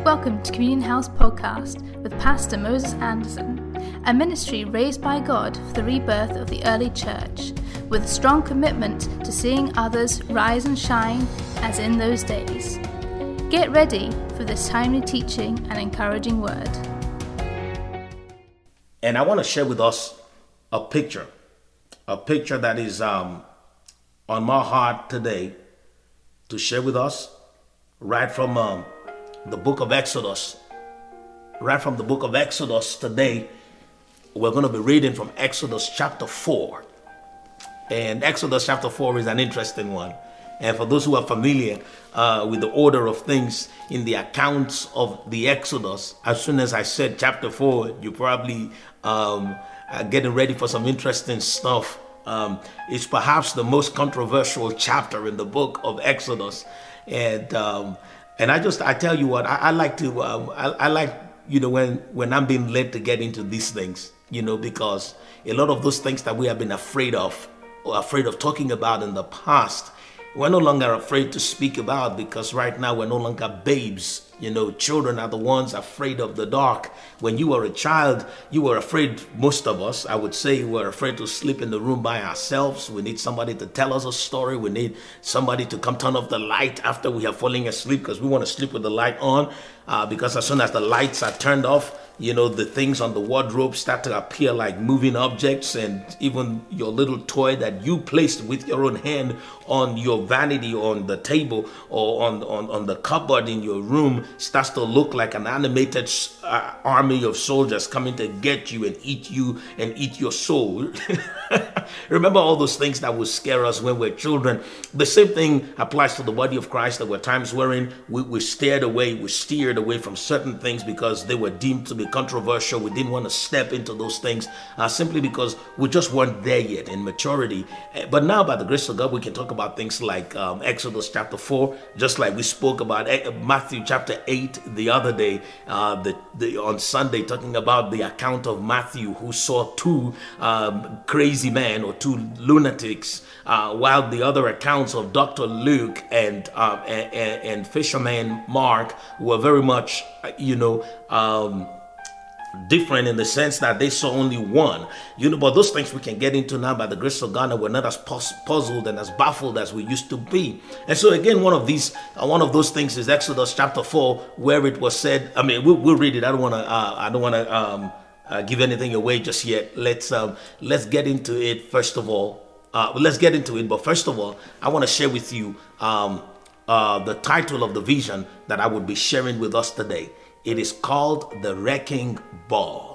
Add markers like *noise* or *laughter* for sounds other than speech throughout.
Welcome to Communion House Podcast with Pastor Moses Anderson, a ministry raised by God for the rebirth of the early church, with a strong commitment to seeing others rise and shine as in those days. Get ready for this timely teaching and encouraging word. And I want to share with us a picture, a picture that is um, on my heart today to share with us right from um, the book of Exodus. Right from the book of Exodus today, we're going to be reading from Exodus chapter 4. And Exodus chapter 4 is an interesting one. And for those who are familiar uh, with the order of things in the accounts of the Exodus, as soon as I said chapter 4, you probably um, are getting ready for some interesting stuff. Um, it's perhaps the most controversial chapter in the book of Exodus. And um, and I just I tell you what I, I like to um, I, I like you know when when I'm being led to get into these things you know because a lot of those things that we have been afraid of or afraid of talking about in the past we're no longer afraid to speak about because right now we're no longer babes. You know, children are the ones afraid of the dark. When you were a child, you were afraid, most of us, I would say, were afraid to sleep in the room by ourselves. We need somebody to tell us a story. We need somebody to come turn off the light after we are falling asleep because we want to sleep with the light on. Uh, because as soon as the lights are turned off, you know, the things on the wardrobe start to appear like moving objects, and even your little toy that you placed with your own hand on your vanity on the table or on, on, on the cupboard in your room starts to look like an animated uh, army of soldiers coming to get you and eat you and eat your soul. *laughs* Remember all those things that would scare us when we're children. The same thing applies to the body of Christ. There were times wherein we, we stared away, we steered away from certain things because they were deemed to be controversial. We didn't want to step into those things uh, simply because we just weren't there yet in maturity. Eh, but now, by the grace of God, we can talk about things like um, Exodus chapter 4, just like we spoke about eh, Matthew chapter 8 the other day, uh, the, the, on Sunday, talking about the account of Matthew who saw two um, crazy men or two lunatics, uh, while the other accounts of Dr. Luke and, uh, and, and fisherman Mark were very much, you know, um, different in the sense that they saw only one. You know, but those things we can get into now by the grace of God, and we're not as puzzled and as baffled as we used to be. And so, again, one of these, uh, one of those things is Exodus chapter four, where it was said. I mean, we'll, we'll read it. I don't want to. Uh, I don't want to um, uh, give anything away just yet. Let's um, let's get into it first of all. Uh, let's get into it. But first of all, I want to share with you um, uh, the title of the vision that I would be sharing with us today. It is called the wrecking ball.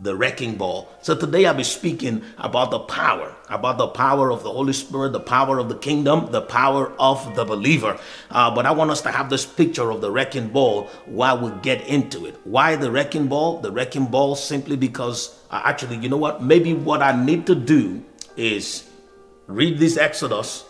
The wrecking ball. So today I'll be speaking about the power, about the power of the Holy Spirit, the power of the kingdom, the power of the believer. Uh, but I want us to have this picture of the wrecking ball while we get into it. Why the wrecking ball? The wrecking ball simply because, uh, actually, you know what? Maybe what I need to do is read this Exodus,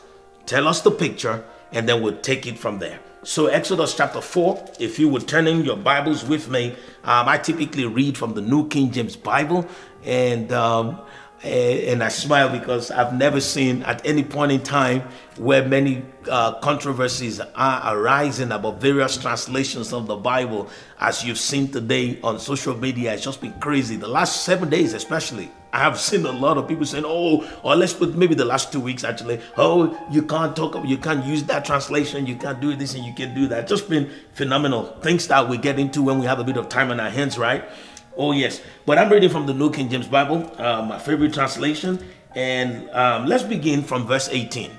tell us the picture, and then we'll take it from there. So, Exodus chapter 4, if you would turn in your Bibles with me, um, I typically read from the New King James Bible, and um, and I smile because I've never seen at any point in time where many uh, controversies are arising about various translations of the Bible, as you've seen today on social media. It's just been crazy. The last seven days, especially, I have seen a lot of people saying, "Oh, or let's put maybe the last two weeks actually. Oh, you can't talk, you can't use that translation, you can't do this, and you can't do that." Just been phenomenal things that we get into when we have a bit of time on our hands, right? Oh, yes. But I'm reading from the New King James Bible, uh, my favorite translation. And um, let's begin from verse 18.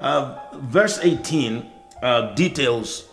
Uh, verse 18 uh, details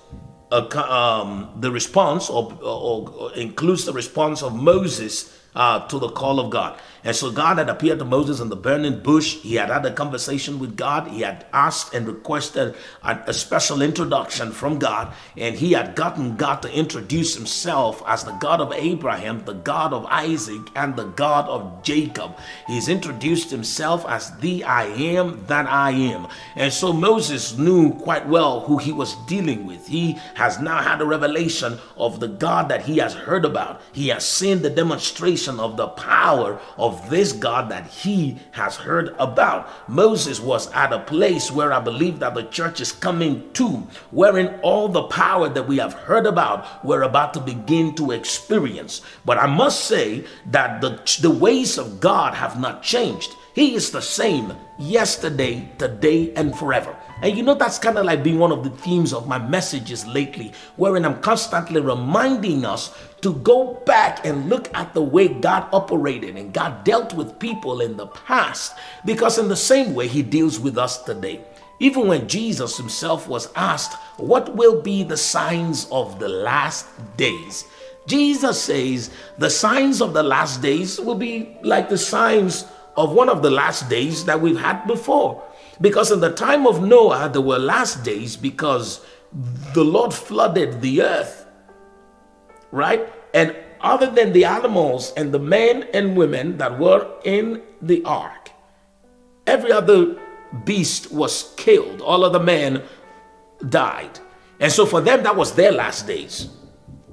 uh, um, the response or, or, or, includes the response of Moses uh, to the call of God. And so God had appeared to Moses in the burning bush. He had had a conversation with God. He had asked and requested a, a, special introduction from God. And he had gotten God to introduce himself as the God of Abraham, the God of Isaac, and the God of Jacob. He's introduced himself as the I am that I am. And so Moses knew quite well who he was dealing with. He has now had a revelation of the God that he has heard about. He has seen the demonstration of the power of this God that he has heard about. Moses was at a place where I believe that the church is coming to, wherein all the power that we have heard about, we're about to begin to experience. But I must say that the, the ways of God have not changed. He is the same yesterday, today, and forever. And you know, that's kind of like being one of the themes of my messages lately, wherein I'm constantly reminding us to go back and look at the way God operated and God dealt with people in the past, because in the same way, He deals with us today. Even when Jesus Himself was asked, What will be the signs of the last days? Jesus says, The signs of the last days will be like the signs of one of the last days that we've had before. Because in the time of Noah, there were last days because the Lord flooded the earth, right? And other than the animals and the men and women that were in the ark, every other beast was killed. All of the men died. And so for them, that was their last days.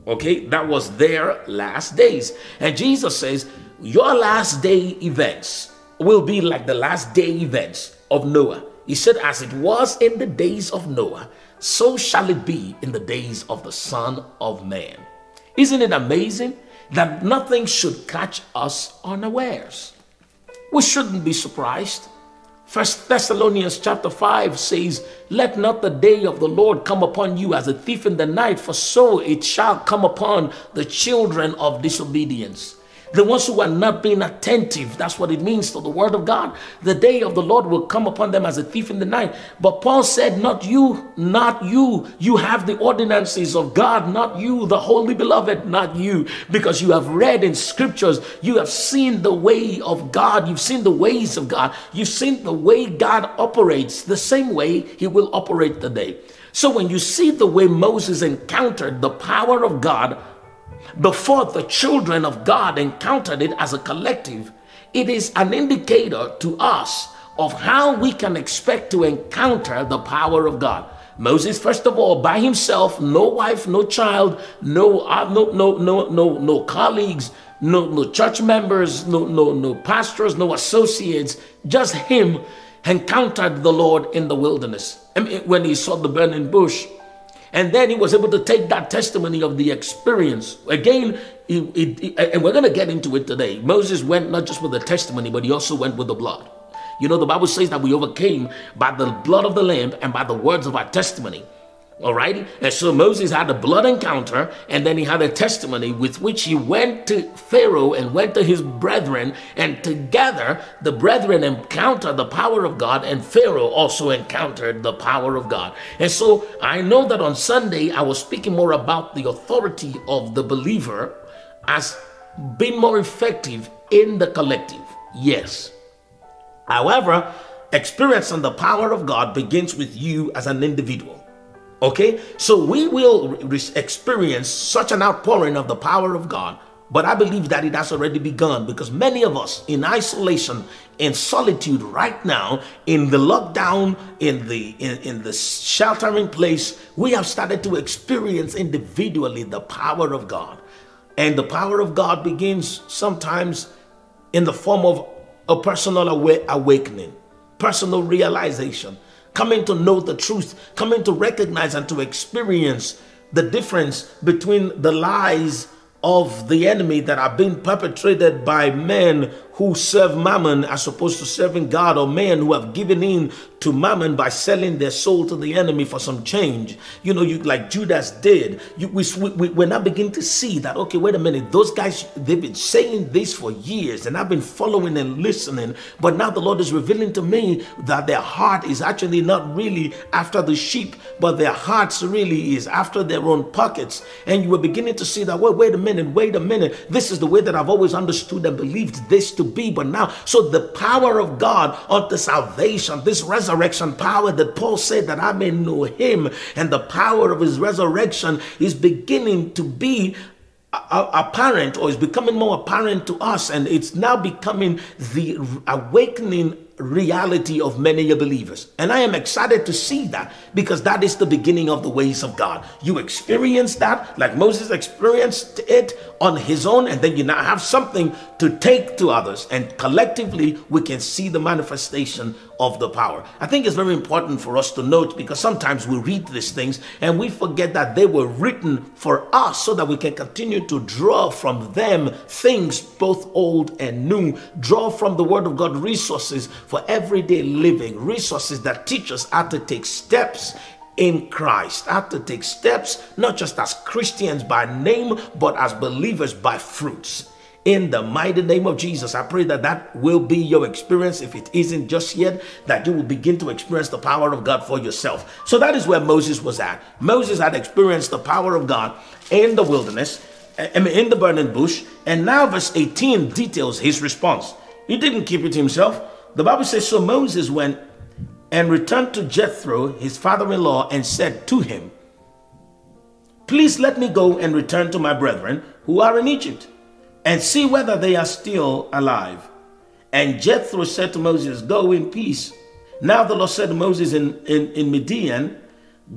Okay, that was their last days. And Jesus says, Your last day events will be like the last day events of Noah. He said, As it was in the days of Noah, so shall it be in the days of the Son of Man. Isn't it amazing that nothing should catch us unawares? We shouldn't be surprised. First Thessalonians chapter 5 says, Let not the day of the Lord come upon you as a thief in the night, for so it shall come upon the children of disobedience. The ones who are not being attentive, that's what it means to the word of God. The day of the Lord will come upon them as a thief in the night. But Paul said, Not you, not you. You have the ordinances of God, not you, the holy beloved, not you. Because you have read in scriptures, you have seen the way of God, you've seen the ways of God, you've seen the way God operates, the same way He will operate today. So when you see the way Moses encountered the power of God, before the children of God encountered it as a collective, it is an indicator to us of how we can expect to encounter the power of God. Moses, first of all, by himself, no wife, no child, no, uh, no, no, no, no, no colleagues, no, no church members, no, no, no pastors, no associates, just him encountered the Lord in the wilderness. I mean, when he saw the burning bush, and then he was able to take that testimony of the experience. Again, it, it, and we're going to get into it today. Moses went not just with the testimony, but he also went with the blood. You know, the Bible says that we overcame by the blood of the Lamb and by the words of our testimony. All right. And so Moses had a blood encounter, and then he had a testimony with which he went to Pharaoh and went to his brethren, and together the brethren encountered the power of God, and Pharaoh also encountered the power of God. And so I know that on Sunday I was speaking more about the authority of the believer as being more effective in the collective. Yes. However, experiencing the power of God begins with you as an individual. Okay, so we will re- experience such an outpouring of the power of God, but I believe that it has already begun because many of us in isolation, in solitude right now, in the lockdown, in the in, in the sheltering place, we have started to experience individually the power of God. And the power of God begins sometimes in the form of a personal awakening, personal realization coming to know the truth, coming to recognize and to experience the difference between the lies of the enemy that are being perpetrated by men who serve mammon as opposed to serving God, or men who have given in to mammon by selling their soul to the enemy for some change. You know, you like Judas did. You, we, we, we're now beginning to see that, okay, wait a minute, those guys, they've been saying this for years, and I've been following and listening, but now the Lord is revealing to me that their heart is actually not really after the sheep, but their hearts really is after their own pockets. And you were beginning to see that, well, wait a minute, wait a minute. This is the way that I've always understood and believed this to be, but now, so the power of God unto salvation, this resurrection power that Paul said that I may know him, and the power of his resurrection is beginning to be apparent or is becoming more apparent to us and it's now becoming the awakening reality of many believers. And I am excited to see that because that is the beginning of the ways of God. You experience that like Moses experienced it on his own, and then you now have something to take to others. And collectively, we can see the manifestation of the power. I think it's very important for us to note because sometimes we read these things and we forget that they were written for us so that we can continue to draw from them things both old and new, draw from the Word of God resources for everyday living, resources that teach us how to take steps in Christ, how to take steps not just as Christians by name, but as believers by fruits. In the mighty name of Jesus, I pray that that will be your experience. If it isn't just yet, that you will begin to experience the power of God for yourself. So that is where Moses was at. Moses had experienced the power of God in the wilderness, I mean, in the burning bush. And now, verse 18 details his response. He didn't keep it himself. The Bible says, So Moses went and returned to Jethro, his father in law, and said to him, Please let me go and return to my brethren who are in Egypt, and see whether they are still alive. And Jethro said to Moses, Go in peace. Now the Lord said to Moses in, in, in Midian,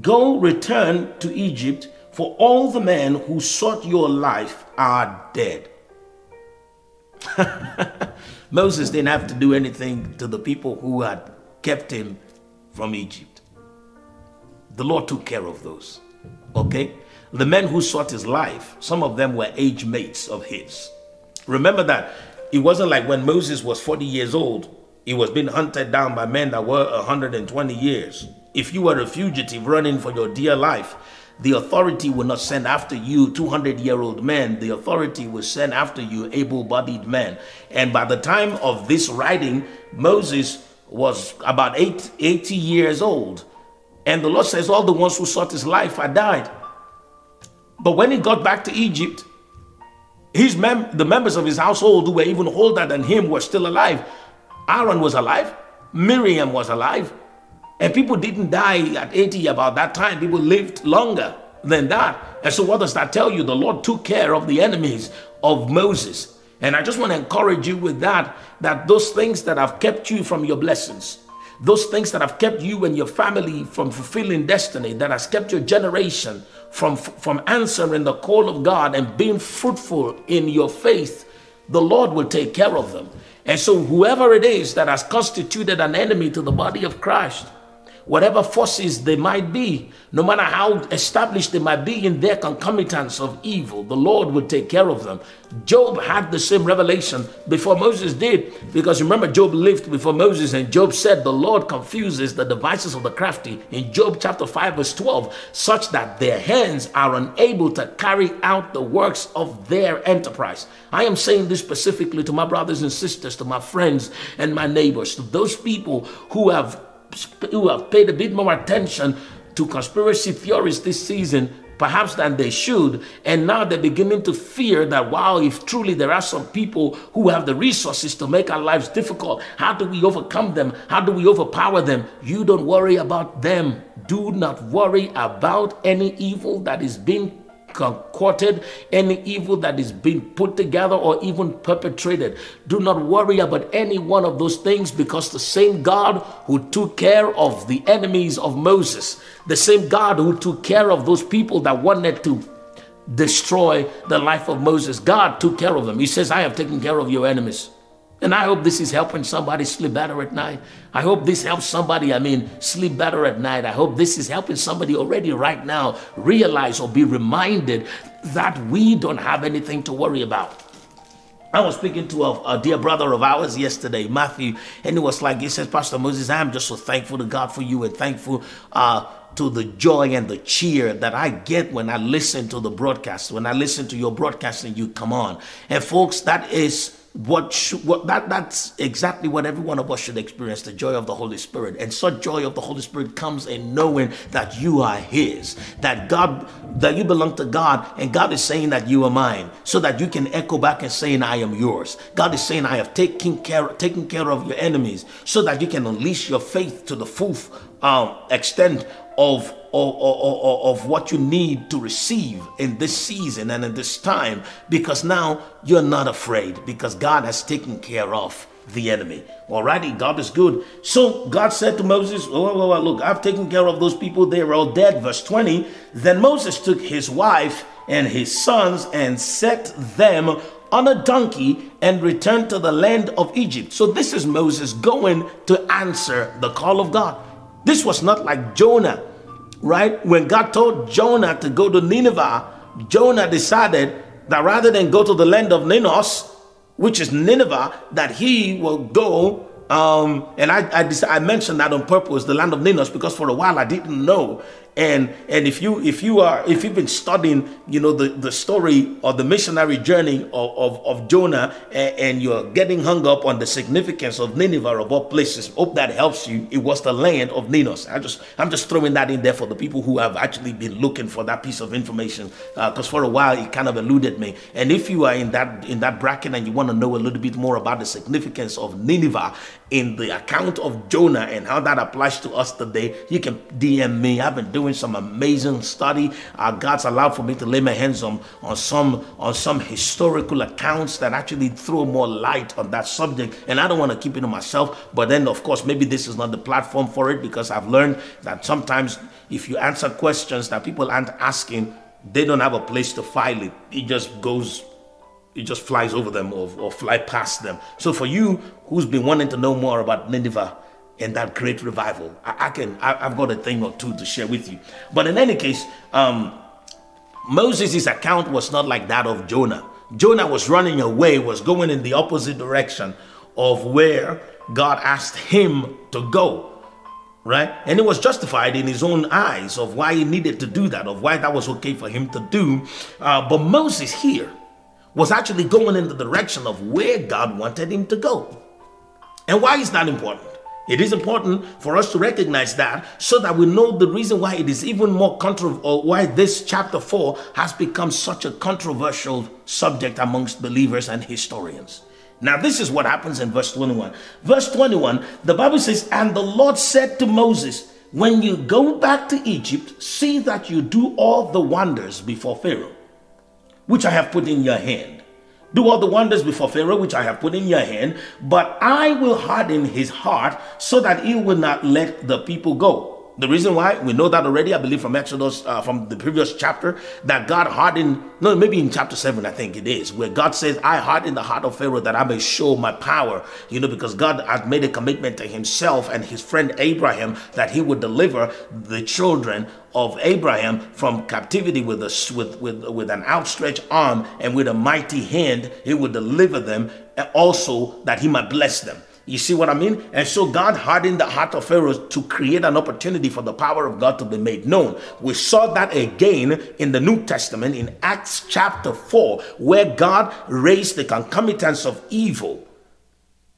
Go return to Egypt, for all the men who sought your life are dead. *laughs* Moses didn't have to do anything to the people who had kept him from Egypt. The Lord took care of those. Okay? The men who sought his life, some of them were age mates of his. Remember that it wasn't like when Moses was 40 years old, he was being hunted down by men that were 120 years. If you were a fugitive running for your dear life, the authority will not send after you 200 year old men. The authority will send after you able bodied men. And by the time of this writing, Moses was about eight, 80 years old. And the Lord says, All the ones who sought his life had died. But when he got back to Egypt, his mem- the members of his household who were even older than him were still alive. Aaron was alive, Miriam was alive, and people didn't die at 80 about that time. People lived longer than that. And so, what does that tell you? The Lord took care of the enemies of Moses. And I just want to encourage you with that that those things that have kept you from your blessings, those things that have kept you and your family from fulfilling destiny, that has kept your generation from, from answering the call of God and being fruitful in your faith, the Lord will take care of them. And so, whoever it is that has constituted an enemy to the body of Christ, whatever forces they might be, no matter how established they might be in their concomitants of evil, the Lord would take care of them. Job had the same revelation before Moses did, because remember, Job lived before Moses, and Job said, The Lord confuses the devices of the crafty in Job chapter 5, verse 12, such that their hands are unable to carry out the works of their enterprise. I am saying this specifically to my brothers and sisters, to my friends and my neighbors, to those people who have who have paid a bit more attention to conspiracy theories this season perhaps than they should. And now they're beginning to fear that, wow, if truly there are some people who have the resources to make our lives difficult, how do we overcome them? How do we overpower them? You don't worry about them. Do not worry about any evil that is being concocted, any evil that is being put together or even perpetrated. Do not worry about any one of those things because the same God who took care of the enemies of Moses, the same God who took care of those people that wanted to destroy the life of Moses, God took care of them. He says, I have taken care of your enemies. And I hope this is helping somebody sleep better at night. I hope this helps somebody, I mean, sleep better at night. I hope this is helping somebody already right now realize or be reminded that we don't have anything to worry about. I was speaking to a, a, dear brother of ours yesterday, Matthew, and he was like, he says, Pastor Moses, I'm just so thankful to God for you and thankful uh, to the joy and the cheer that I get when I listen to the broadcast. When I listen to your broadcast and you come on. And folks, that is what what that that's exactly what every one of us should experience the joy of the holy spirit. And such joy of the holy spirit comes in knowing that you are his that god that you belong to god and god is saying that you are mine so that you can echo back and saying i am yours. God is saying i have taken care taken care of your enemies so that you can unleash your faith to the full um, extent of, of, of, what you need to receive in this season and in this time because now you're not afraid because God has taken care of the enemy. Alrighty, God is good. So God said to Moses, oh, Look, I've taken care of those people, they're all dead. Verse 20. Then Moses took his wife and his sons and set them on a donkey and returned to the land of Egypt. So this is Moses going to answer the call of God. This was not like Jonah, right? When God told Jonah to go to Nineveh, Jonah decided that rather than go to the land of Ninos, which is Nineveh, that he will go. Um, and I, I, I mentioned that on purpose, the land of Ninos, because for a while I didn't know and and if you if you are if you've been studying you know the the story of the missionary journey of of, of jonah and, and, you're getting hung up on the significance of nineveh of all places hope that helps you it was the land of ninos i just i'm just throwing that in there for the people who have actually been looking for that piece of information because uh, for a while it kind of eluded me. And if you are in that in that bracket and you want to know a little bit more about the significance of nineveh in the account of jonah and how that applies to us today you can dm me i've been doing some amazing study. Uh, God's allowed for me to lay my hands on, on some on some historical accounts that actually throw more light on that subject. And I don't want to keep it to myself. But then, of course, maybe this is not the platform for it because I've learned that sometimes if you answer questions that people aren't asking, they don't have a place to file it. It just goes it just flies over them or, or fly past them. So for you who's been wanting to know more about Nineveh, and that great revival. I, I can, I, have got a thing or two to share with you. But in any case, um, Moses' account was not like that of Jonah. Jonah was running away, was going in the opposite direction of where God asked him to go. Right? And it was justified in his own eyes of why he needed to do that, of why that was okay for him to do. Uh, but Moses here was actually going in the direction of where God wanted him to go. And why is that important? It is important for us to recognize that so that we know the reason why it is even more controversial, or why this chapter 4 has become such a controversial subject amongst believers and historians. Now, this is what happens in verse 21. Verse 21, the Bible says, And the Lord said to Moses, When you go back to Egypt, see that you do all the wonders before Pharaoh, which I have put in your hand do all the wonders before Pharaoh, which I have put in your hand, but I will harden his heart so that he will not let the people go. The reason why we know that already, I believe from Exodus, uh, from the previous chapter, that God hardened, no, maybe in chapter 7, I think it is, where God says, I harden the heart of Pharaoh that I may show my power, you know, because God had made a commitment to himself and his friend Abraham that he would deliver the children of Abraham from captivity with a with, with, with an outstretched arm and with a mighty hand, he would deliver them, also that he might bless them. You see what I mean? And so God hardened the heart of Pharaoh to create an opportunity for the power of God to be made known. We saw that again in the New Testament in Acts chapter 4, where God raised the concomitants of evil,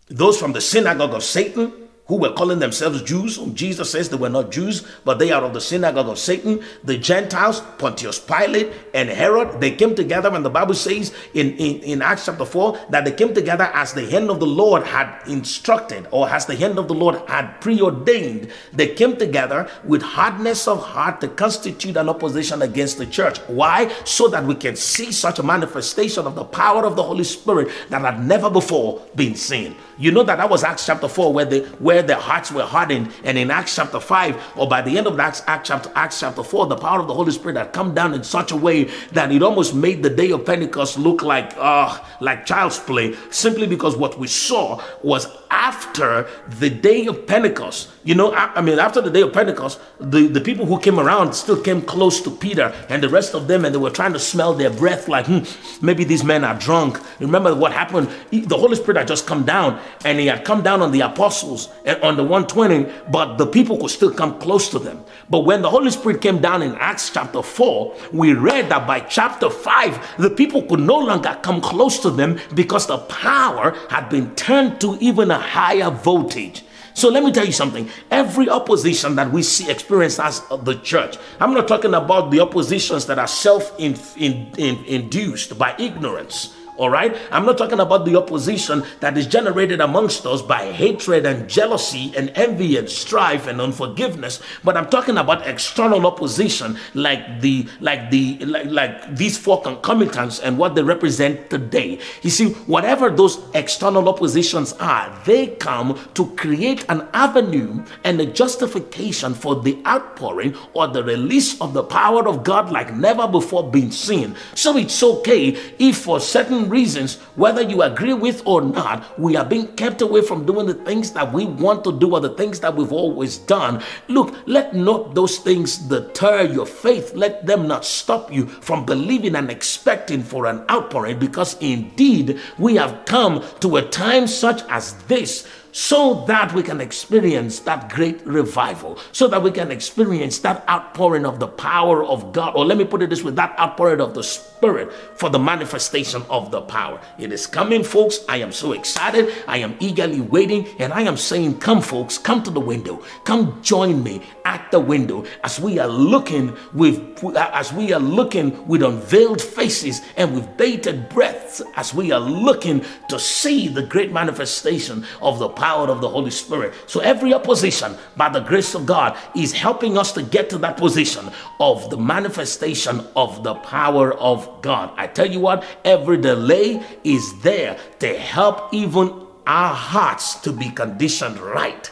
those from the synagogue of Satan who were calling themselves Jews, whom Jesus says they were not Jews, but they are of the synagogue of Satan, the Gentiles, Pontius Pilate, and Herod, they came together, and the Bible says in, in, in Acts chapter 4 that they came together as the hand of the Lord had instructed, or as the hand of the Lord had preordained. They came together with hardness of heart to constitute an opposition against the church. Why? So that we can see such a manifestation of the power of the Holy Spirit that had never before been seen. You know that that was Acts chapter 4 where the where their hearts were hardened. And in Acts chapter 5, or by the end of Acts, Acts chapter Acts chapter 4, the power of the Holy Spirit had come down in such a way that it almost made the day of Pentecost look like uh like child's play, simply because what we saw was after the day of Pentecost. You know, I, I, mean, after the day of Pentecost, the, the people who came around still came close to Peter and the rest of them, and they were trying to smell their breath like, hmm, maybe these men are drunk. Remember what happened? The Holy Spirit had just come down, and he had come down on the apostles and on the 120, but the people could still come close to them. But when the Holy Spirit came down in Acts chapter 4, we read that by chapter 5, the people could no longer come close to them because the power had been turned to even a higher voltage. So let me tell you something. Every opposition that we see experienced as the church, I'm not talking about the oppositions that are self induced by ignorance All right. I'm not talking about the opposition that is generated amongst us by hatred and jealousy and envy and strife and unforgiveness, but I'm talking about external opposition like the like the like, like these four concomitants and what they represent today. You see, whatever those external oppositions are, they come to create an avenue and a justification for the outpouring or the release of the power of God like never before been seen. So it's okay if for certain reasons, whether you agree with or not, we are being kept away from doing the things that we want to do or the things that we've always done. Look, let not those things deter your faith. Let them not stop you from believing and expecting for an outpouring because indeed we have come to a time such as this so that we can experience that great revival, so that we can experience that outpouring of the power of God. Or let me put it this way that outpouring of the Spirit for the manifestation of the power. It is coming, folks. I am so excited. I am eagerly waiting, and I am saying, Come, folks, come to the window. Come join me at the window as we are looking with as we are looking with unveiled faces and with bated breaths as we are looking to see the great manifestation of the power of the Holy Spirit. So every opposition, by the grace of God, is helping us to get to that position of the manifestation of the power of God. I tell you what, every delay is there to help even our hearts to be conditioned right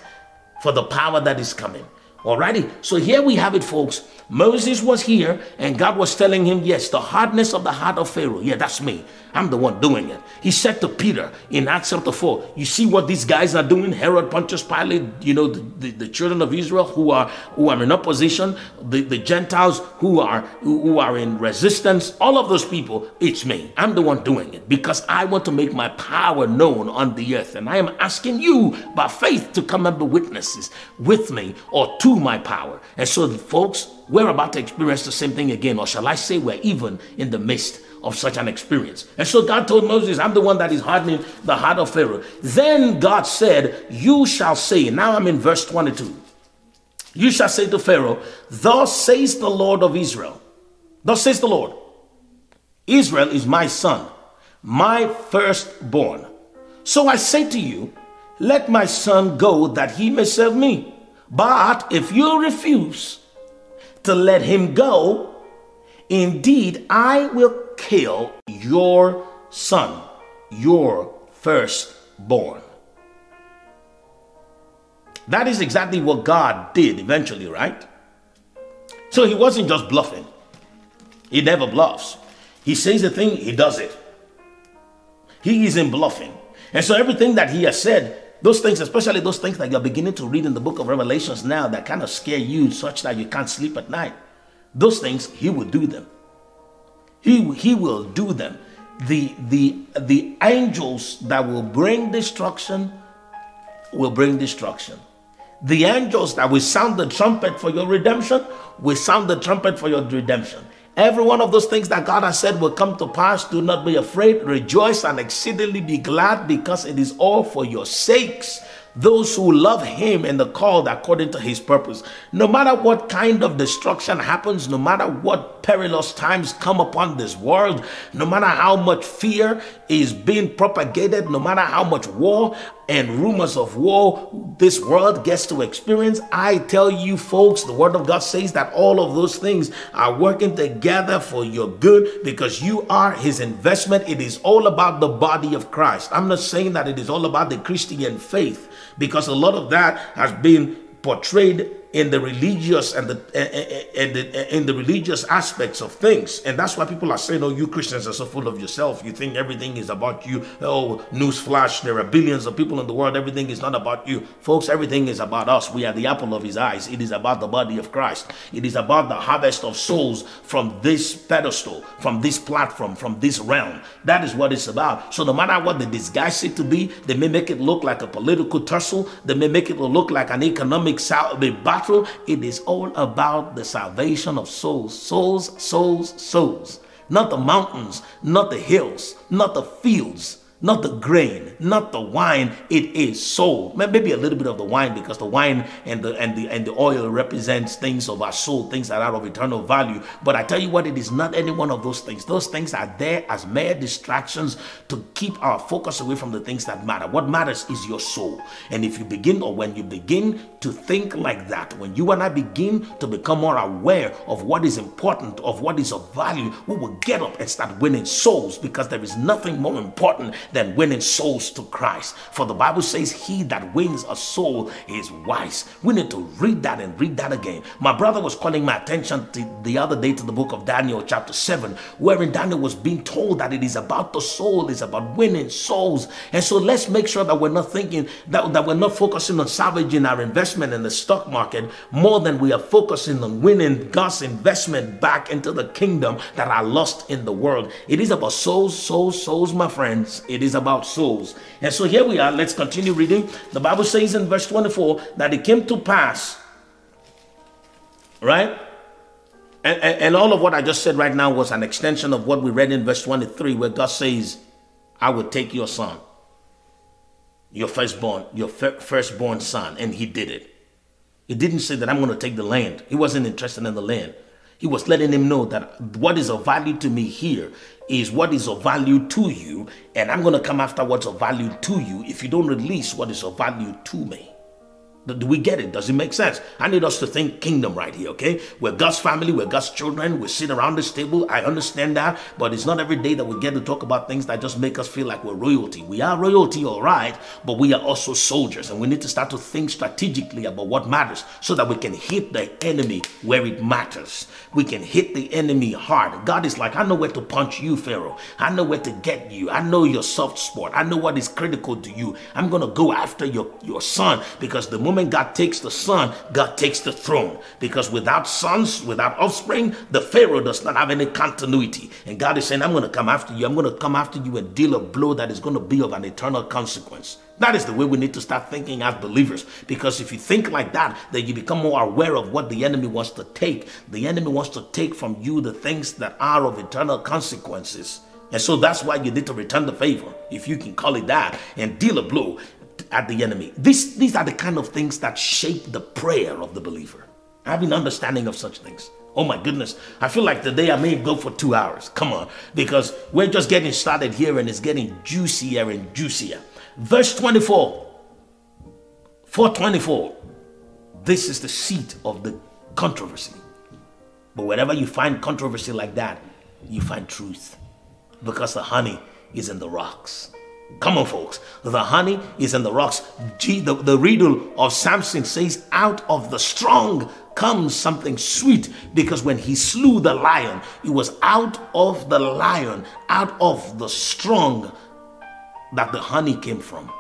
for the power that is coming. Alrighty, so here we have it, folks. Moses was here, and God was telling him, Yes, the hardness of the heart of Pharaoh. Yeah, that's me. I'm the one doing it. He said to Peter in Acts chapter 4, You see what these guys are doing? Herod, Pontius Pilate, you know, the, the, the children of Israel who are who are in opposition, the, the Gentiles who are who are in resistance, all of those people, it's me. I'm the one doing it because I want to make my power known on the earth. And I am asking you by faith to come and be witnesses with me or to my power. And so, folks, we're about to experience the same thing again, or shall I say, we're even in the midst of such an experience. And so God told Moses, I'm the one that is hardening the heart of Pharaoh. Then God said, You shall say, now I'm in verse 22. You shall say to Pharaoh, Thus says the Lord of Israel. Thus says the Lord, Israel is my son, my firstborn. So I say to you, Let my son go that he may serve me. But if you refuse, to let him go, indeed, I will kill your son, your firstborn. That is exactly what God did eventually, right? So he wasn't just bluffing. He never bluffs. He says the thing, he does it. He isn't bluffing. And so everything that he has said those things, especially those things that you're beginning to read in the book of Revelations now that kind of scare you such that you can't sleep at night. Those things, he will do them. He, he will do them. The, the, the angels that will bring destruction will bring destruction. The angels that will sound the trumpet for your redemption will sound the trumpet for your redemption. Every one of those things that God has said will come to pass. Do not be afraid. Rejoice and exceedingly be glad because it is all for your sakes those who love him and the called according to his purpose. No matter what kind of destruction happens, no matter what perilous times come upon this world, no matter how much fear is being propagated, no matter how much war and rumors of war this world gets to experience, I tell you folks, the word of God says that all of those things are working together for your good because you are his investment. It is all about the body of Christ. I'm not saying that it is all about the Christian faith because a lot of that has been portrayed in the religious and the eh, eh, eh, and the in the religious aspects of things. And that's why people are saying oh you christians are so full of yourself. You think everything is about you. Oh newsflash there are billions of people in the world. Everything is not about you. Folks everything is about us. We are the apple of his eyes. It is about the body of christ. It is about the harvest of souls from this pedestal from this platform from this realm. That is what it's about. So no matter what they disguise it to be they may make it look like a political tussle. They may make it look like an economic battle battle, it is all about the salvation of souls. Souls, souls, souls. Not the mountains, not the hills, not the fields. Not the grain, not the wine. It is soul. Maybe a little bit of the wine because the wine and the and the and the oil represents things of our soul, things that are of eternal value. But I tell you what, it is not any one of those things. Those things are there as mere distractions to keep our focus away from the things that matter. What matters is your soul. And if you begin or when you begin to think like that, when you and I begin to become more aware of what is important, of what is of value, we will get up and start winning souls because there is nothing more important than winning souls to Christ. For the Bible says, He that wins a soul is wise. We need to read that and read that again. My brother was calling my attention the other day to the book of Daniel, chapter 7, wherein Daniel was being told that it is about the soul, it's about winning souls. And so let's make sure that we're not thinking that, that we're not focusing on salvaging our investment in the stock market more than we are focusing on winning God's investment back into the kingdom that are lost in the world. It is about souls, souls, souls, my friends. It is about souls. And so here we are. Let's continue reading. The Bible says in verse 24 that it came to pass, right? And, and, and, all of what I just said right now was an extension of what we read in verse 23, where God says, I will take your son, your firstborn, your firstborn son. And he did it. He didn't say that I'm going to take the land. He wasn't interested in the land. He was letting him know that what is of value to me here is what is of value to you, and I'm going to come after what's of value to you if you don't release what is of value to me. Do we get it? Does it make sense? I need us to think kingdom right here, okay? We're God's family, we're God's children, we sit around this table. I understand that, but it's not every day that we get to talk about things that just make us feel like we're royalty. We are royalty, all right, but we are also soldiers, and we need to start to think strategically about what matters so that we can hit the enemy where it matters. We can hit the enemy hard. God is like, I know where to punch you, Pharaoh. I know where to get you. I know your soft spot. I know what is critical to you. I'm going to go after your, your son because the moment God takes the son, God takes the throne. Because without sons, without offspring, the Pharaoh does not have any continuity. And God is saying, I'm going to come after you. I'm going to come after you and deal a blow that is going to be of an eternal consequence. That is the way we need to start thinking as believers. Because if you think like that, then you become more aware of what the enemy wants to take. The enemy wants to take from you the things that are of eternal consequences. And so that's why you need to return the favor, if you can call it that, and deal a blow at the enemy. This, these are the kind of things that shape the prayer of the believer. Having understanding of such things. Oh my goodness. I feel like today I may go for two hours. Come on. Because we're just getting started here and it's getting juicier and juicier. Verse 24. 424. This is the seat of the controversy. But whenever you find controversy like that, you find truth. Because the honey is in the rocks. Come on, folks. The honey is in the rocks. G, the, the riddle of Samson says, Out of the strong comes something sweet because when he slew the lion, it was out of the lion, out of the strong that the honey came from.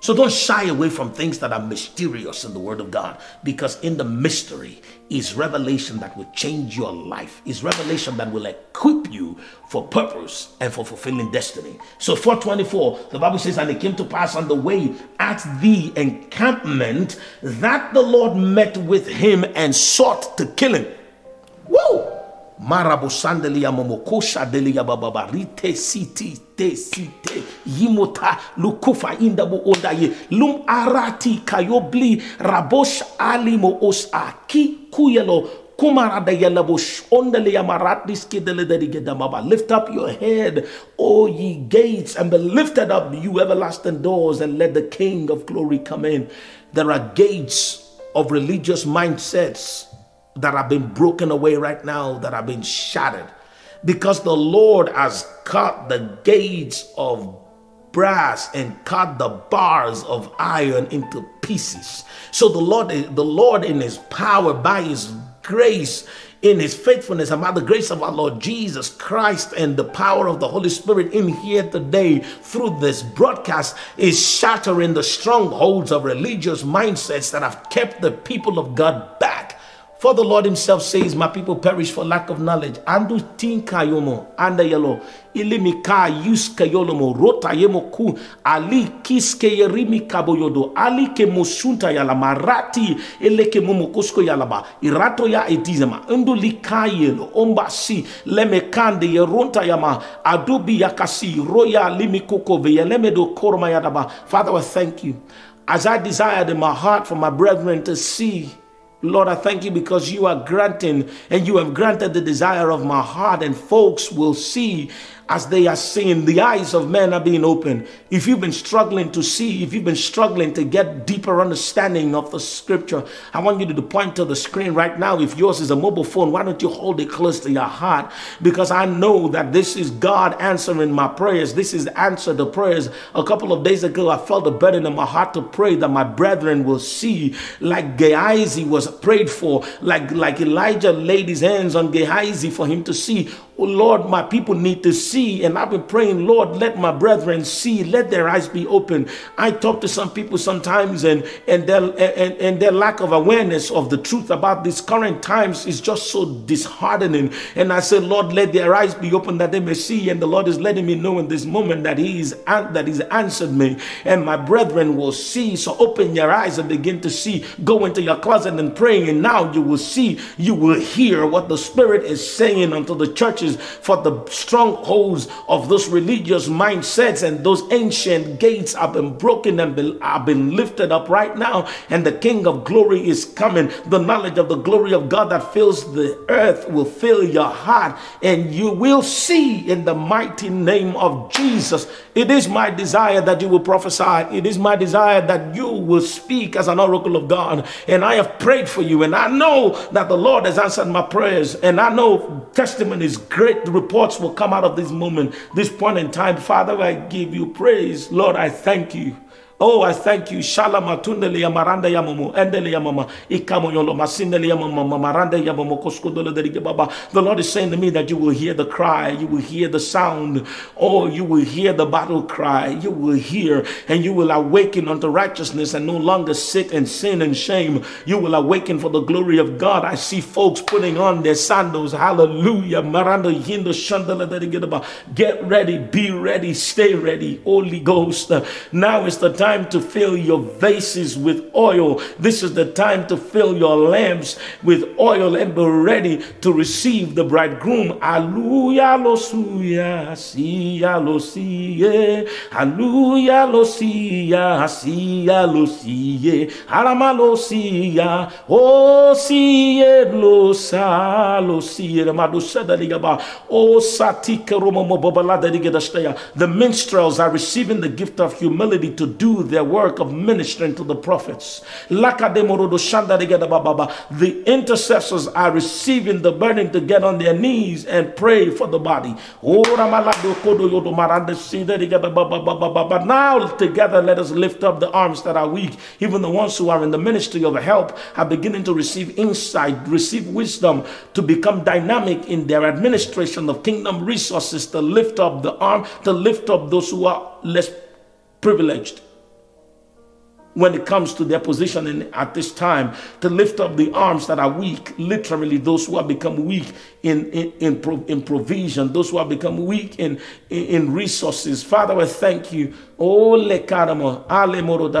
So don't shy away from things that are mysterious in the Word of God because in the mystery is revelation that will change your life, is revelation that will equip you for purpose and for fulfilling destiny. So 424, the Bible says, And it came to pass on the way at the encampment that the Lord met with him and sought to kill him. Whoa! Marabosandelia momokosha delia bababarite siti te site. Yimota lukufa indabu ondaye lum arati kayobli rabosh alimo os aki kuyelo. Lift up your head, O ye gates, and be lifted up, you everlasting doors, and let the King of glory come in. There are gates of religious mindsets that have been broken away right now, that have been shattered. Because the Lord has cut the gates of brass and cut the bars of iron into pieces. So the Lord, the Lord in his power, by his grace, in his faithfulness and by the grace of our Lord Jesus Christ and the power of the Holy Spirit in here today through this broadcast is shattering the strongholds of religious mindsets that have kept the people of God back For the Lord himself says, My people perish for lack of knowledge. Andu tinka yomo, anda yelo, ilimika yuska yolomo, rota yemo ku, ali kiske yerimi kaboyodo, ali ke musunta yala marati, ele ke mumukusko yalaba, irato ya edizema, undu lika yelo, omba si, leme kande yeronta yama, adubi yakasi, roya limikoko veyelemedo korma yadaba. Father, I thank you. As I desired in my heart for my brethren to see Lord, I thank you because you are granting and you have granted the desire of my heart, and folks will see as they are seeing, the eyes of men are being opened. If you've been struggling to see, if you've been struggling to get deeper understanding of the scripture, I want you to point to the screen right now. If yours is a mobile phone, why don't you hold it close to your heart? Because I know that this is God answering my prayers. This is answer the prayers. A couple of days ago, I felt a burden in my heart to pray that my brethren will see, like Gehazi was prayed for, like, like Elijah laid his hands on Gehazi for him to see Oh Lord, my people need to see. And I've been praying, Lord, let my brethren see. Let their eyes be open. I talk to some people sometimes and, and, their, and, and their lack of awareness of the truth about these current times is just so disheartening. And I said, Lord, let their eyes be open that they may see. And the Lord is letting me know in this moment that He is that He's answered me. And my brethren will see. So open your eyes and begin to see. Go into your closet and praying. And now you will see, you will hear what the Spirit is saying unto the churches for the strongholds of those religious mindsets and those ancient gates have been broken and been, have been lifted up right now. And the King of glory is coming. The knowledge of the glory of God that fills the earth will fill your heart, and you will see in the mighty name of Jesus. It is my desire that you will prophesy. It is my desire that you will speak as an oracle of God. And I have prayed for you, and I know that the Lord has answered my prayers, and I know testimony testimonies great reports will come out of this moment, this point in time. Father, I give you praise. Lord, I thank you. Oh, I thank you. Shalama tundele ya maranda ya momo endele ya mama ikamo yolo masindele ya mama maranda ya momo koskudole derige baba. The Lord is saying to me that you will hear the cry, you will hear the sound. Oh, you will hear the battle cry. You will hear and you will awaken unto righteousness and no longer sit in sin and shame. You will awaken for the glory of God. I see folks putting on their sandals. Hallelujah. Maranda yindo shandele derige baba. Get ready, be ready, stay ready. Holy Ghost. Now is the time time to fill your vases with oil. This is the time to fill your lamps with oil and be ready to receive the bridegroom. Hallelujah, lo suya, siya lo siye. Hallelujah, lo siya, siya lo siye. Harama lo siya, o siye lo sa lo siye. Madu sada ligaba, o oh, satika romo mo bobalada ligada The minstrels are receiving the gift of humility to do their work of ministering to the prophets. The intercessors are receiving the burden to get on their knees and pray for the body. But now together let us lift up the arms that are weak. Even the ones who are in the ministry of help are beginning to receive insight, receive wisdom to become dynamic in their administration of kingdom resources to lift up the arm, to lift up those who are less privileged when it comes to their position at this time to lift up the arms that are weak literally those who have become weak in in, in, in provision those who have become weak in, in, in resources. Father i thank you. Oh le karamo ale moro da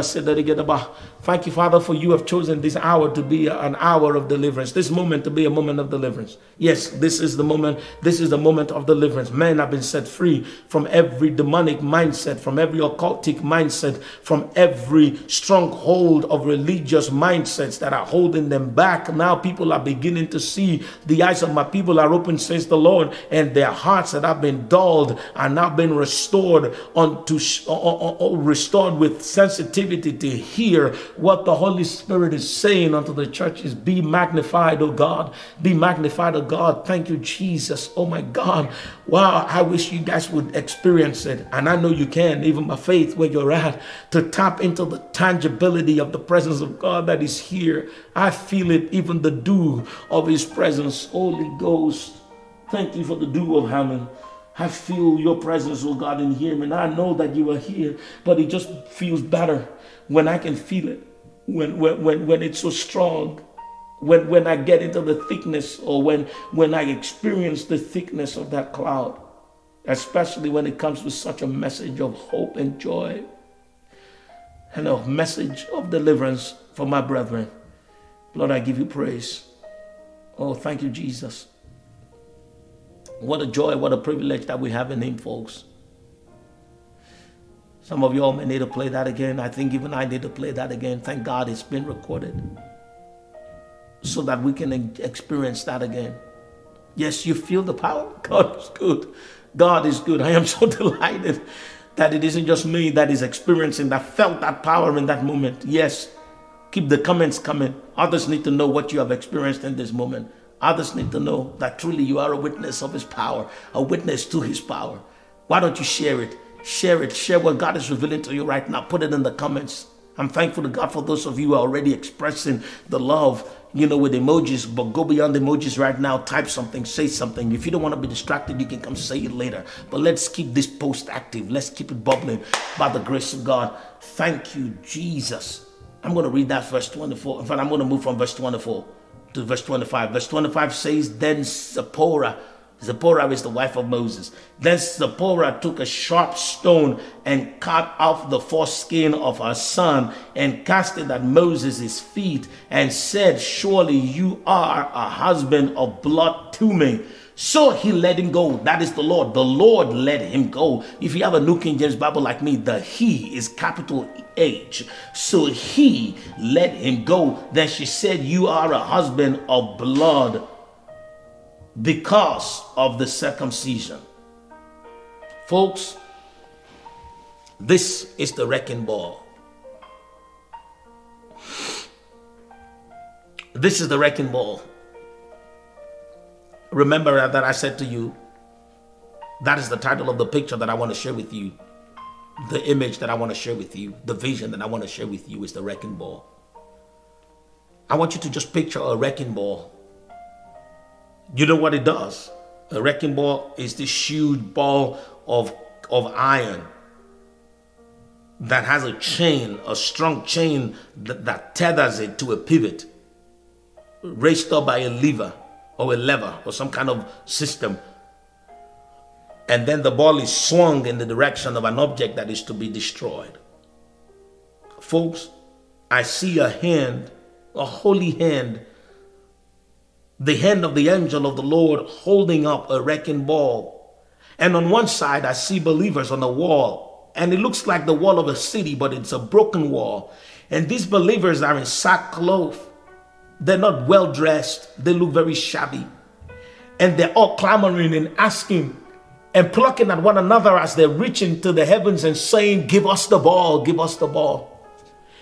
Thank you, Father, for you have chosen this hour to be an hour of deliverance, this moment to be a moment of deliverance. Yes, this is the moment. This is the moment of deliverance. Men have been set free from every demonic mindset, from every occultic mindset, from every stronghold of religious mindsets that are holding them back. Now people are beginning to see the eyes of my people are open, says the Lord, and their hearts that have been dulled are now being restored unto uh, uh, uh, restored with sensitivity to hear what the Holy Spirit is saying unto the churches. Be magnified, oh God. Be magnified, oh God. Thank you, Jesus. Oh my God. Wow, I wish you guys would experience it. And I know you can, even by faith where you're at, to tap into the tangibility of the presence of God that is here. I feel it, even the dew of his presence. Holy Ghost. Thank you for the dew of heaven. I feel your presence, oh God, in here. And I know that you are here, but it just feels better when I can feel it when, when, when, it's so strong. when, when I get into the thickness or when, when I experience the thickness of that cloud, especially when it comes with such a message of hope and joy and a message of deliverance for my brethren. Lord, I give you praise. Oh, thank you, Jesus. What a joy, what a privilege that we have in Him, folks. Some of y'all may need to play that again. I think even I need to play that again. Thank God it's been recorded so that we can experience that again. Yes, you feel the power. *laughs* God is good. God is good. I am *laughs* so delighted that it isn't just me that is experiencing that felt that power in that moment. Yes, keep the comments coming. Others need to know what you have experienced in this moment. Others need to know that truly you are a witness of His power, a witness to His power. Why don't you share it? Share it. Share what God is revealing to you right now. Put it in the comments. I'm thankful to God for those of you who are already expressing the love, you know, with emojis, but go beyond emojis right now. Type something, say something. If you don't want to be distracted, you can come say it later. But let's keep this post active. Let's keep it bubbling by the grace of God. Thank you, Jesus. I'm going to read that verse 24. In fact, I'm going to move from verse 24 to verse 25. Verse 25 says, Then Zipporah Zipporah is the wife of Moses. Then Zipporah took a sharp stone and cut off the foreskin of her son and cast it at Moses' feet and said, Surely you are a husband of blood to me. So he let him go. That is the Lord. The Lord let him go. If you have a New King James Bible like me, the he is capital H. So he let him go. Then she said, You are a husband of blood because of the circumcision. Folks, this is the wrecking ball. This is the wrecking ball. Remember that I said to you, that is the title of the picture that I want to share with you. The image that I want to share with you, the vision that I want to share with you is the wrecking ball. I want you to just picture a wrecking ball you know what it does? A wrecking ball is this huge ball of, of iron that has a chain, a strong chain that, that tethers it to a pivot, raised up by a lever or a lever or some kind of system. And then the ball is swung in the direction of an object that is to be destroyed. Folks, I see a hand, a holy hand the hand of the angel of the Lord holding up a wrecking ball. And on one side, I see believers on the wall, and it looks like the wall of a city, but it's a broken wall. And these believers are in sackcloth. They're not well dressed, they look very shabby. And they're all clamoring and asking and plucking at one another as they're reaching to the heavens and saying, Give us the ball, give us the ball.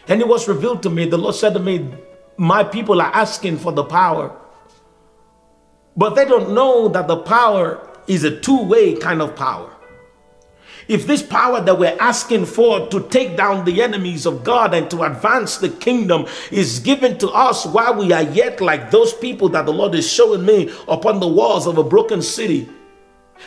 And it was revealed to me, the Lord said to me, My people are asking for the power but they don't know that the power is a two way kind of power. If this power that we're asking for to take down the enemies of God and to advance the kingdom is given to us while we are yet like those people that the Lord is showing me upon the walls of a broken city,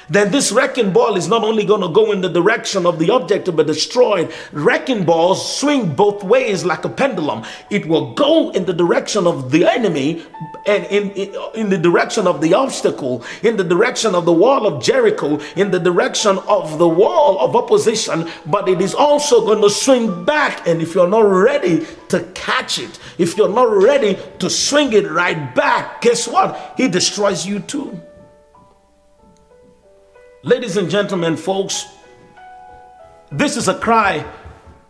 then this wrecking ball is not only going to go in the direction of the object to be destroyed, wrecking balls swing both ways like a pendulum. It will go in the direction of the enemy and in, in, in the direction of the obstacle, in the direction of the wall of Jericho, in the direction of the wall of opposition, but it is also going to swing back. And if you're not ready to catch it, if you're not ready to swing it right back, guess what? He destroys you too. Ladies and gentlemen, folks, this is a cry.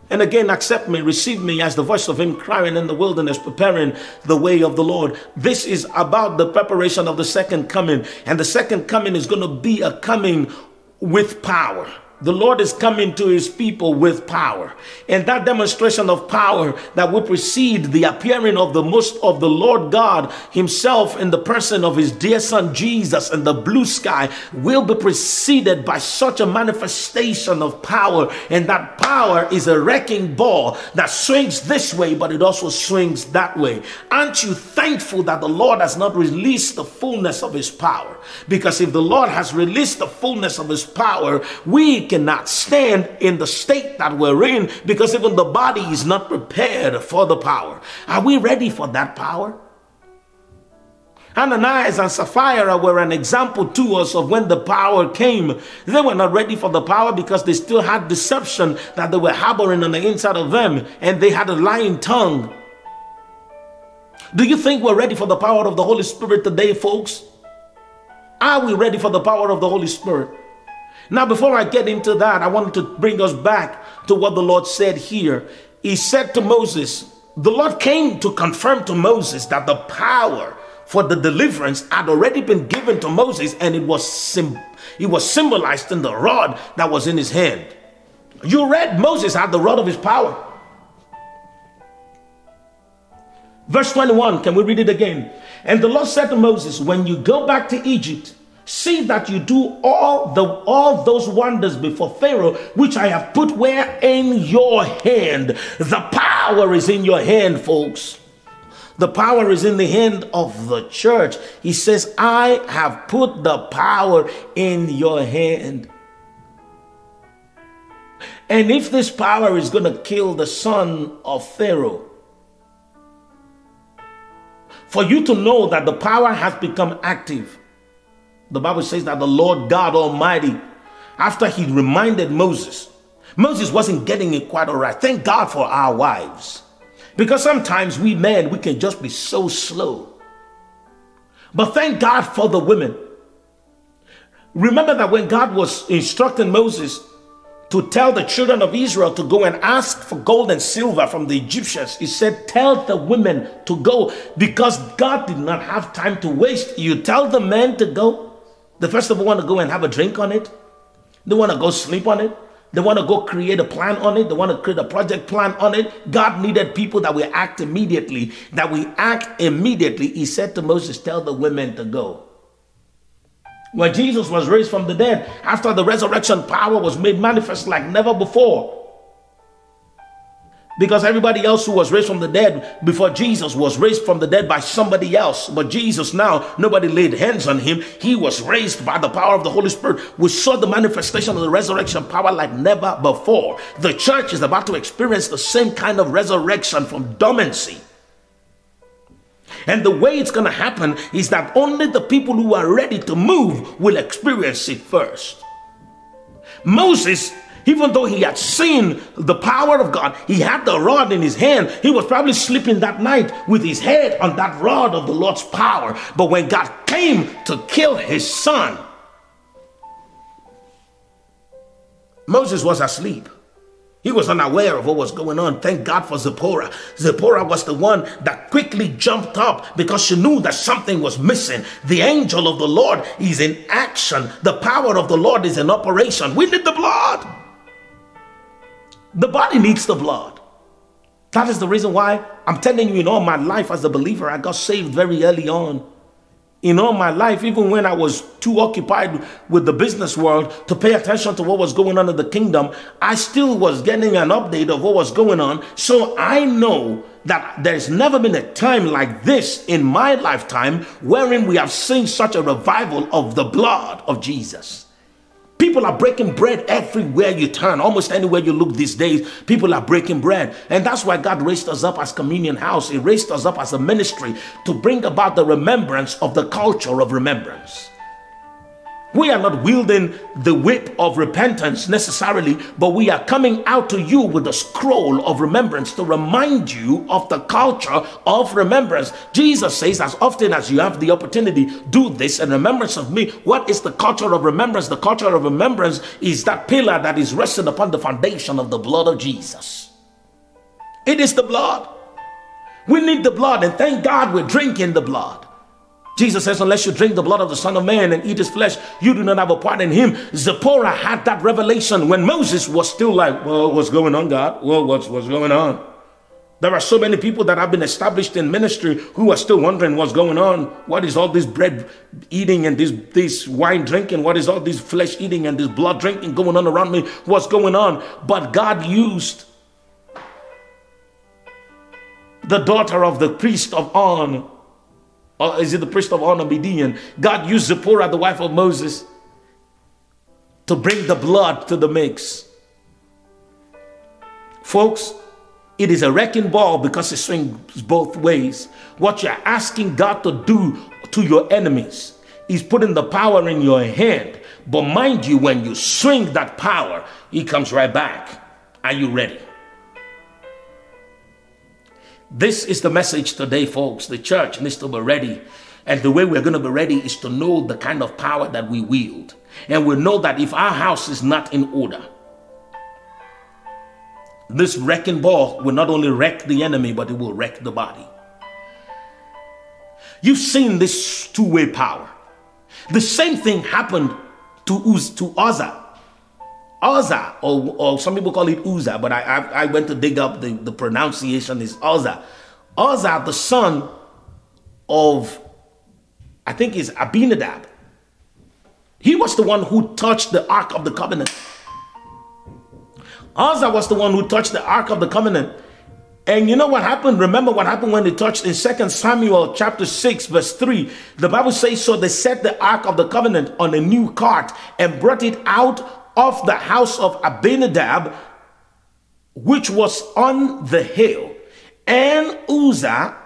And again, accept me, receive me as the voice of him crying in the wilderness, preparing the way of the Lord. This is about the preparation of the second coming. And the second coming is going to be a coming with power. The Lord is coming to his people with power. And that demonstration of power that will precede the appearing of the most of the Lord God himself in the person of his dear son Jesus in the blue sky will be preceded by such a manifestation of power. And that power is a wrecking ball that swings this way, but it also swings that way. Aren't you thankful that the Lord has not released the fullness of his power? Because if the Lord has released the fullness of his power, we cannot stand in the state that we're in because even the body is not prepared for the power. Are we ready for that power? Ananias and Sapphira were an example to us of when the power came. They were not ready for the power because they still had deception that they were harboring on the inside of them and they had a lying tongue. Do you think we're ready for the power of the Holy Spirit today, folks? Are we ready for the power of the Holy Spirit? Now, before I get into that, I wanted to bring us back to what the Lord said here. He said to Moses, the Lord came to confirm to Moses that the power for the deliverance had already been given to Moses and it was sim- it was symbolized in the rod that was in his hand. You read Moses had the rod of his power. Verse 21, can we read it again? And the Lord said to Moses, When you go back to Egypt, see that you do all the all those wonders before Pharaoh, which I have put where in your hand. The power is in your hand, folks. The power is in the hand of the church. He says, I have put the power in your hand. And if this power is going to kill the son of Pharaoh, for you to know that the power has become active, the Bible says that the Lord God Almighty, after he reminded Moses, Moses wasn't getting it quite all right. Thank God for our wives. Because sometimes we men, we can just be so slow. But thank God for the women. Remember that when God was instructing Moses to tell the children of Israel to go and ask for gold and silver from the Egyptians, he said, Tell the women to go because God did not have time to waste. You tell the men to go, the first of all want to go and have a drink on it, they want to go sleep on it. They want to go create a plan on it. They want to create a project plan on it. God needed people that will act immediately. That we act immediately. He said to Moses, Tell the women to go. When Jesus was raised from the dead, after the resurrection, power was made manifest like never before. Because everybody else who was raised from the dead before Jesus was raised from the dead by somebody else. But Jesus now, nobody laid hands on him. He was raised by the power of the Holy Spirit. We saw the manifestation of the resurrection power like never before. The church is about to experience the same kind of resurrection from dormancy. And the way it's going to happen is that only the people who are ready to move will experience it first. Moses even though he had seen the power of God, he had the rod in his hand. He was probably sleeping that night with his head on that rod of the Lord's power. But when God came to kill his son, Moses was asleep. He was unaware of what was going on. Thank God for Zipporah. Zipporah was the one that quickly jumped up because she knew that something was missing. The angel of the Lord is in action, the power of the Lord is in operation. We need the blood. The body needs the blood. That is the reason why I'm telling you in all my life as a believer, I got saved very early on. In all my life, even when I was too occupied with the business world to pay attention to what was going on in the kingdom, I still was getting an update of what was going on. So I know that there's never been a time like this in my lifetime wherein we have seen such a revival of the blood of Jesus. People are breaking bread everywhere you turn. Almost anywhere you look these days, people are breaking bread. And that's why God raised us up as Communion House. He raised us up as a ministry to bring about the remembrance of the culture of remembrance. We are not wielding the whip of repentance necessarily, but we are coming out to you with a scroll of remembrance to remind you of the culture of remembrance. Jesus says, as often as you have the opportunity, do this in remembrance of me. What is the culture of remembrance? The culture of remembrance is that pillar that is resting upon the foundation of the blood of Jesus. It is the blood. We need the blood, and thank God we're drinking the blood. Jesus says, unless you drink the blood of the Son of Man and eat his flesh, you do not have a part in him. Zipporah had that revelation when Moses was still like, well, what's going on, God? Well, what's, what's going on? There are so many people that have been established in ministry who are still wondering what's going on. What is all this bread eating and this, this wine drinking? What is all this flesh eating and this blood drinking going on around me? What's going on? But God used the daughter of the priest of On or is it the priest of On Midian? God used Zipporah, the wife of Moses, to bring the blood to the mix. Folks, it is a wrecking ball because it swings both ways. What you're asking God to do to your enemies. He's putting the power in your hand. But mind you, when you swing that power, he comes right back. Are you ready? This is the message today, folks. The church needs to be ready. And the way we're going to be ready is to know the kind of power that we wield. And we know that if our house is not in order, this wrecking ball will not only wreck the enemy, but it will wreck the body. You've seen this two way power. The same thing happened to, Uz, to Uzzah. Uzzah, or, or some people call it Uza, but I, I, I went to dig up the, the pronunciation is Uzzah. Uzzah, the son of, I think is Abinadab. He was the one who touched the Ark of the Covenant. Uzzah was the one who touched the Ark of the Covenant. And you know what happened? Remember what happened when they touched in Second Samuel chapter 6, verse 3. The Bible says, So they set the Ark of the Covenant on a new cart and brought it out of the house of Abinadab, which was on the hill. And Uzzah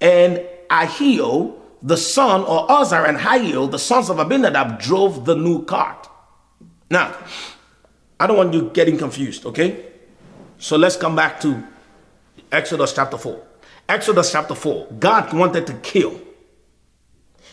and Ahio, the son, or Uzzah and Ahio, the sons of Abinadab, drove the new cart. Now, I don't want you getting confused, okay? So let's come back to Exodus chapter 4. Exodus chapter 4. God wanted to kill.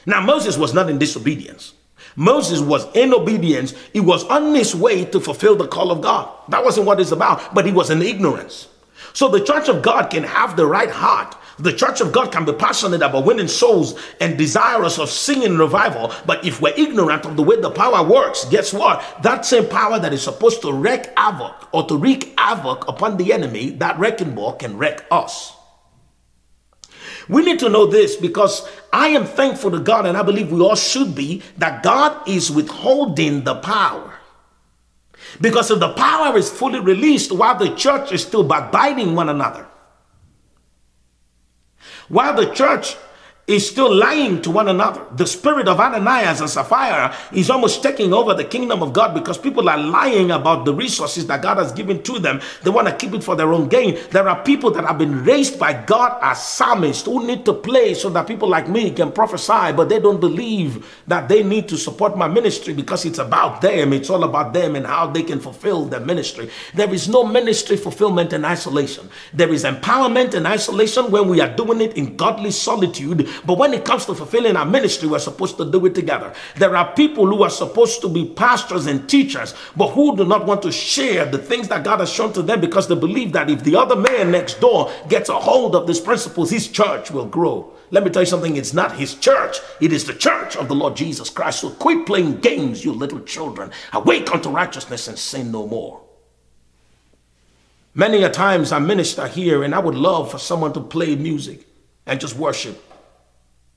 Now, Moses was not in disobedience. Moses was in obedience. He was on his way to fulfill the call of God. That wasn't what it's about, but he was in ignorance. So the church of God can have the right heart. The church of God can be passionate about winning souls and desirous of singing revival. But if we're ignorant of the way the power works, guess what? That same power that is supposed to wreak havoc or to wreak havoc upon the enemy, that wrecking ball can wreck us. We need to know this because I am thankful to God, and I believe we all should be, that God is withholding the power. Because if the power is fully released while the church is still backbiting one another, while the church is still lying to one another. The spirit of Ananias and Sapphira is almost taking over the kingdom of God because people are lying about the resources that God has given to them. They want to keep it for their own gain. There are people that have been raised by God as psalmists who need to play so that people like me can prophesy, but they don't believe that they need to support my ministry because it's about them. It's all about them and how they can fulfill their ministry. There is no ministry fulfillment in isolation. There is empowerment in isolation when we are doing it in godly solitude but when it comes to fulfilling our ministry, we're supposed to do it together. There are people who are supposed to be pastors and teachers, but who do not want to share the things that God has shown to them because they believe that if the other man next door gets a hold of these principles, his church will grow. Let me tell you something, it's not his church, it is the church of the Lord Jesus Christ. So quit playing games, you little children. Awake unto righteousness and sin no more. Many a times I minister here and I would love for someone to play music and just worship.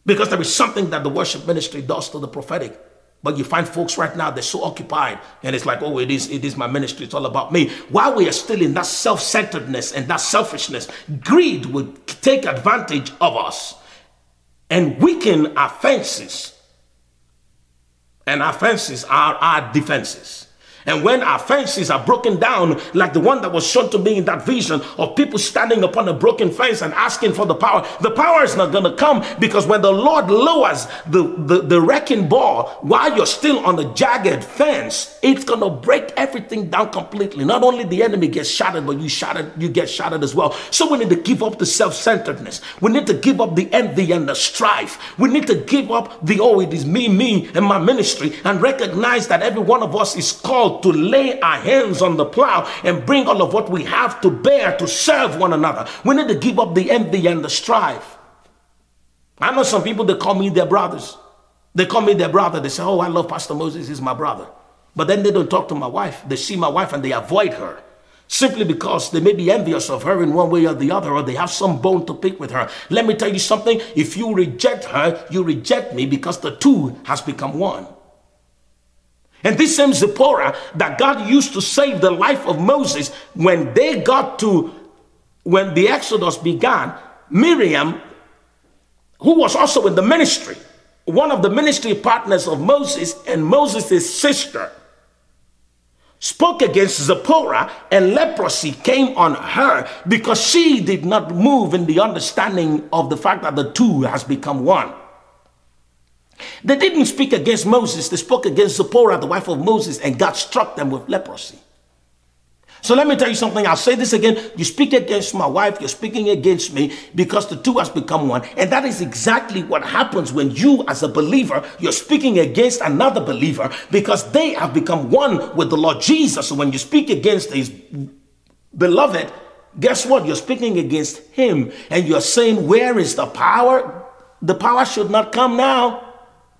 Because there is something that the worship ministry does to the prophetic. But you find folks right now, they're so occupied, and it's like, oh, it is, it is my ministry, it's all about me. While we are still in that self-centeredness and that selfishness, greed will take advantage of us and weaken our fences. And our fences are our defenses. And when our fences are broken down, like the one that was shown to me in that vision of people standing upon a broken fence and asking for the power, the power is not going to come because when the Lord lowers the, the, the wrecking ball while you're still on a jagged fence, it's going to break everything down completely. Not only the enemy gets shattered, but you shattered, you get shattered as well. So we need to give up the self-centeredness. We need to give up the envy and the strife. We need to give up the, oh, it is me, me, and my ministry and recognize that every one of us is called called to lay our hands on the plow and bring all of what we have to bear to serve one another. We need to give up the envy and the strife. I know some people that call me their brothers. They call me their brother. They say, Oh, I love Pastor Moses, he's my brother. But then they don't talk to my wife. They see my wife and they avoid her simply because they may be envious of her in one way or the other, or they have some bone to pick with her. Let me tell you something if you reject her, you reject me because the two has become one. And this same Zipporah that God used to save the life of Moses when they got to, when the Exodus began, Miriam, who was also in the ministry, one of the ministry partners of Moses and Moses' sister, spoke against Zipporah and leprosy came on her because she did not move in the understanding of the fact that the two has become one. They didn't speak against Moses, they spoke against Zipporah, the wife of Moses, and God struck them with leprosy. So let me tell you something. I'll say this again. You speak against my wife, you're speaking against me because the two has become one. And that is exactly what happens when you, as a believer, you're speaking against another believer because they have become one with the Lord Jesus. So when you speak against his beloved, guess what? You're speaking against him and you're saying, Where is the power? The power should not come now.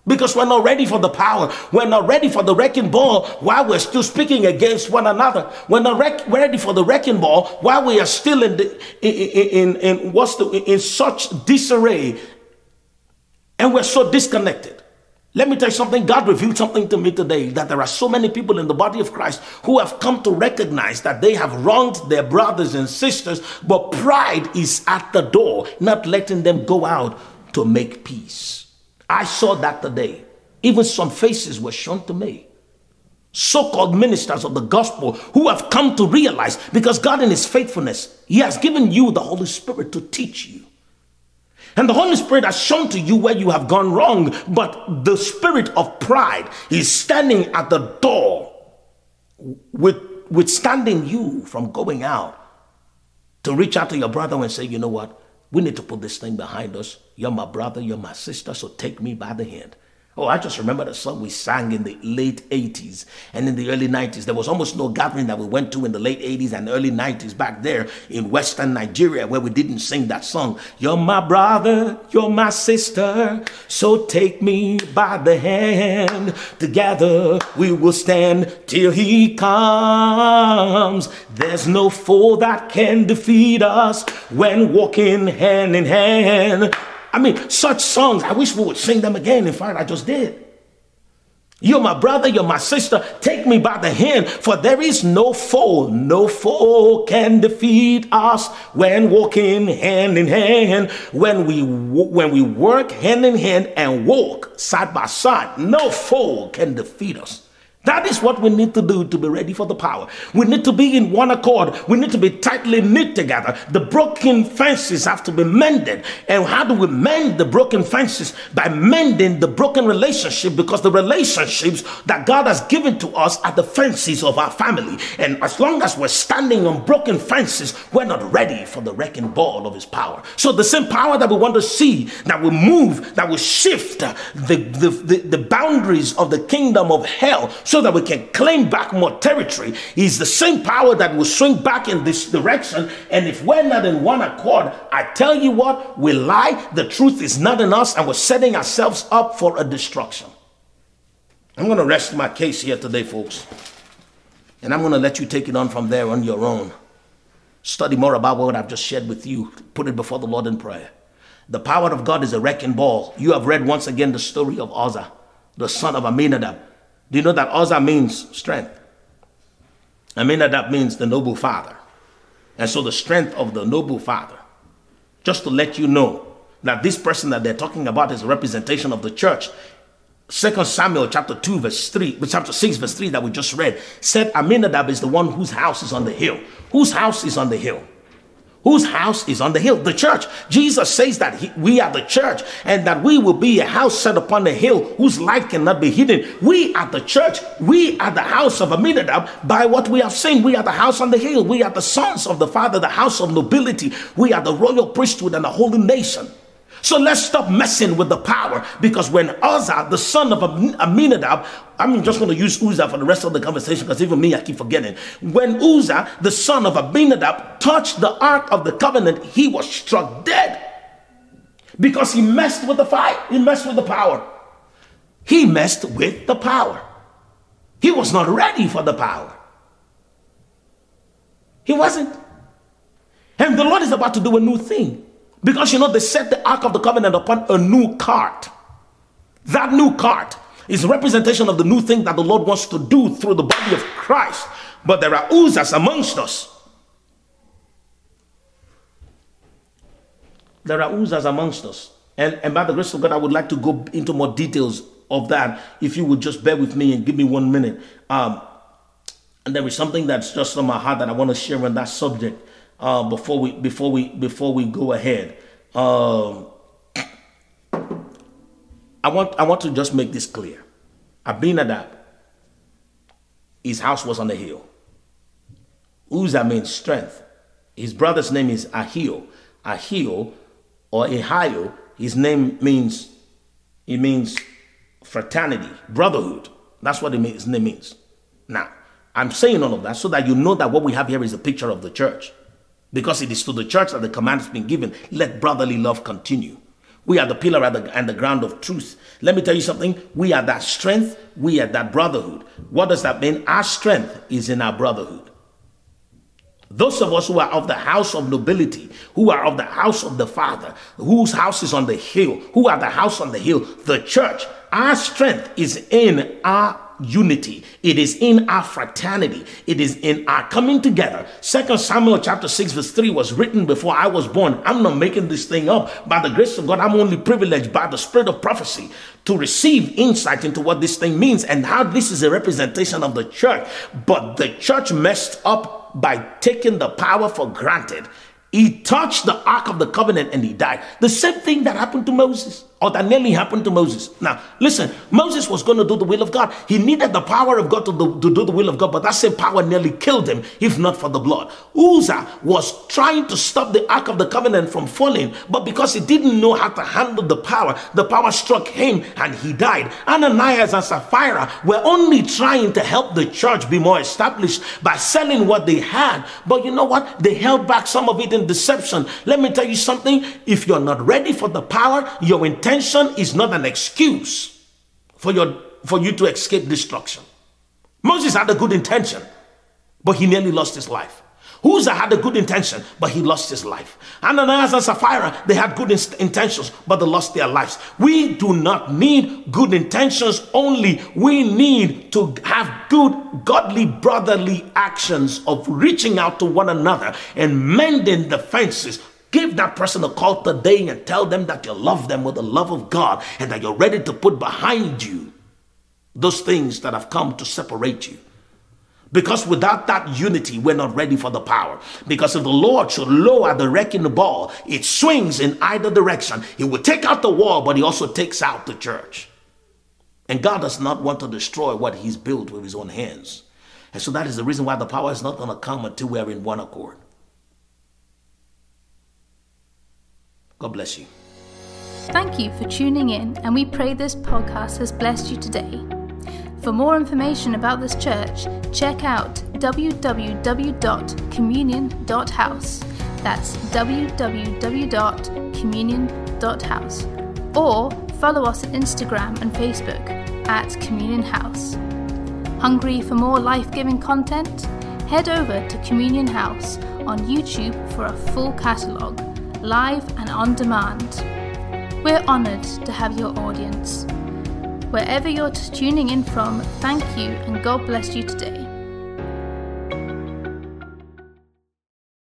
Because we're not ready for the power. We're not ready for the wrecking ball while we're still speaking against one another. We're not rec- ready for the wrecking ball while we are still in, the, in, in, in, what's the, in such disarray and we're so disconnected. Let me tell you something. God revealed something to me today that there are so many people in the body of Christ who have come to recognize that they have wronged their brothers and sisters, but pride is at the door, not letting them go out to make peace. I saw that today. Even some faces were shown to me. So called ministers of the gospel who have come to realize because God, in His faithfulness, He has given you the Holy Spirit to teach you. And the Holy Spirit has shown to you where you have gone wrong, but the spirit of pride is standing at the door, with, withstanding you from going out to reach out to your brother and say, you know what? We need to put this thing behind us. You're my brother, you're my sister, so take me by the hand. Oh, I just remember the song we sang in the late 80s and in the early 90s. There was almost no gathering that we went to in the late 80s and early 90s back there in Western Nigeria where we didn't sing that song. You're my brother, you're my sister, so take me by the hand. Together we will stand till he comes. There's no foe that can defeat us when walking hand in hand. I mean, such songs, I wish we would sing them again. In fact, I just did. You're my brother, you're my sister. Take me by the hand, for there is no foe, no foe can defeat us when walking hand in hand. When we when we work hand in hand and walk side by side, no foe can defeat us. That is what we need to do to be ready for the power. We need to be in one accord. We need to be tightly knit together. The broken fences have to be mended. And how do we mend the broken fences? By mending the broken relationship because the relationships that God has given to us are the fences of our family. And as long as we're standing on broken fences, we're not ready for the wrecking ball of his power. So the same power that we want to see, that will move, that will shift the, the, the, the boundaries of the kingdom of hell so that we can claim back more territory is the same power that will swing back in this direction. And if we're not in one accord, I tell you what, we lie, the truth is not in us, and we're setting ourselves up for a destruction. I'm going to rest my case here today, folks. And I'm going to let you take it on from there on your own. Study more about what I've just shared with you. Put it before the Lord in prayer. The power of God is a wrecking ball. You have read once again the story of Uzzah, the son of Amminadab. Do you know that Uzzah means strength? Amminadab means the noble father. And so the strength of the noble father. Just to let you know that this person that they're talking about is a representation of the church. Second Samuel chapter 2, verse 3, chapter 6, verse 3 that we just read said Amminadab is the one whose house is on the hill. Whose house is on the hill? Whose house is on the hill? The church. Jesus says that he, we are the church and that we will be a house set upon a hill whose light cannot be hidden. We are the church. We are the house of Amminadab. By what we have seen we are the house on the hill. We are the sons of the father the house of nobility. We are the royal priesthood and the holy nation so let's stop messing with the power because when Uzzah, the son of Amminadab, I'm just going to use Uzzah for the rest of the conversation because even me, I keep forgetting. When Uzzah, the son of Amminadab, touched the ark of the covenant, he was struck dead because he messed with the fire, he messed with the power. He messed with the power. He was not ready for the power. He wasn't. And the Lord is about to do a new thing. Because you know, they set the Ark of the Covenant upon a new cart. That new cart is representation of the new thing that the Lord wants to do through the body of Christ. But there are Uzzahs amongst us. There are Uzzahs amongst us. And, and by the grace of God, I would like to go into more details of that if you would just bear with me and give me one minute. Um, and there is something that's just on my heart that I want to share on that subject uh, before we before we before we go ahead. Um, I want I want to just make this clear. Abinadab, his house was on the hill. Uzzah means strength. His brother's name is Ahio. Ahio or Ahio, his name means it means fraternity, brotherhood. That's what his name means. Now, I'm saying all of that so that you know that what we have here is a picture of the church. Because it is to the church that the command has been given. Let brotherly love continue. We are the pillar and the, ground of truth. Let me tell you something. We are that strength. We are that brotherhood. What does that mean? Our strength is in our brotherhood. Those of us who are of the house of nobility, who are of the house of the Father, whose house is on the hill, who are the house on the hill, the church, our strength is in our unity. It is in our fraternity. It is in our coming together. Second Samuel chapter 6 verse 3 was written before I was born. I'm not making this thing up. By the grace of God, I'm only privileged by the spirit of prophecy to receive insight into what this thing means and how this is a representation of the church. But the church messed up by taking the power for granted. He touched the Ark of the Covenant and he died. The same thing that happened to Moses or that nearly happened to Moses. Now, listen, Moses was going to do the will of God. He needed the power of God to do, to do the will of God, but that same power nearly killed him, if not for the blood. Uzzah was trying to stop the Ark of the Covenant from falling, but because he didn't know how to handle the power, the power struck him and he died. Ananias and Sapphira were only trying to help the church be more established by selling what they had. But you know what? They held back some of it in deception. Let me tell you something. If you're not ready for the power, your intention intention is not an excuse for, your, for you to escape destruction. Moses had a good intention, but he nearly lost his life. Uzzah had a good intention, but he lost his life. Ananias and Sapphira, they had good intentions, but they lost their lives. We do not need good intentions only. We need to have good, godly, brotherly actions of reaching out to one another and mending the fences Give that person a call today and tell them that you love them with the love of God and that you're ready to put behind you those things that have come to separate you. Because without that unity, we're not ready for the power. Because if the Lord should lower the wrecking ball, it swings in either direction. He will take out the wall, but he also takes out the church. And God does not want to destroy what he's built with his own hands. And so that is the reason why the power is not going to come until we are in one accord. God bless you. Thank you for tuning in, and we pray this podcast has blessed you today. For more information about this church, check out www.communion.house. That's www.communion.house. Or follow us on Instagram and Facebook at Communion House. Hungry for more life giving content? Head over to Communion House on YouTube for a full catalogue live and on demand. We're honoured to have your audience. Wherever you're tuning in from, thank you and God bless you today.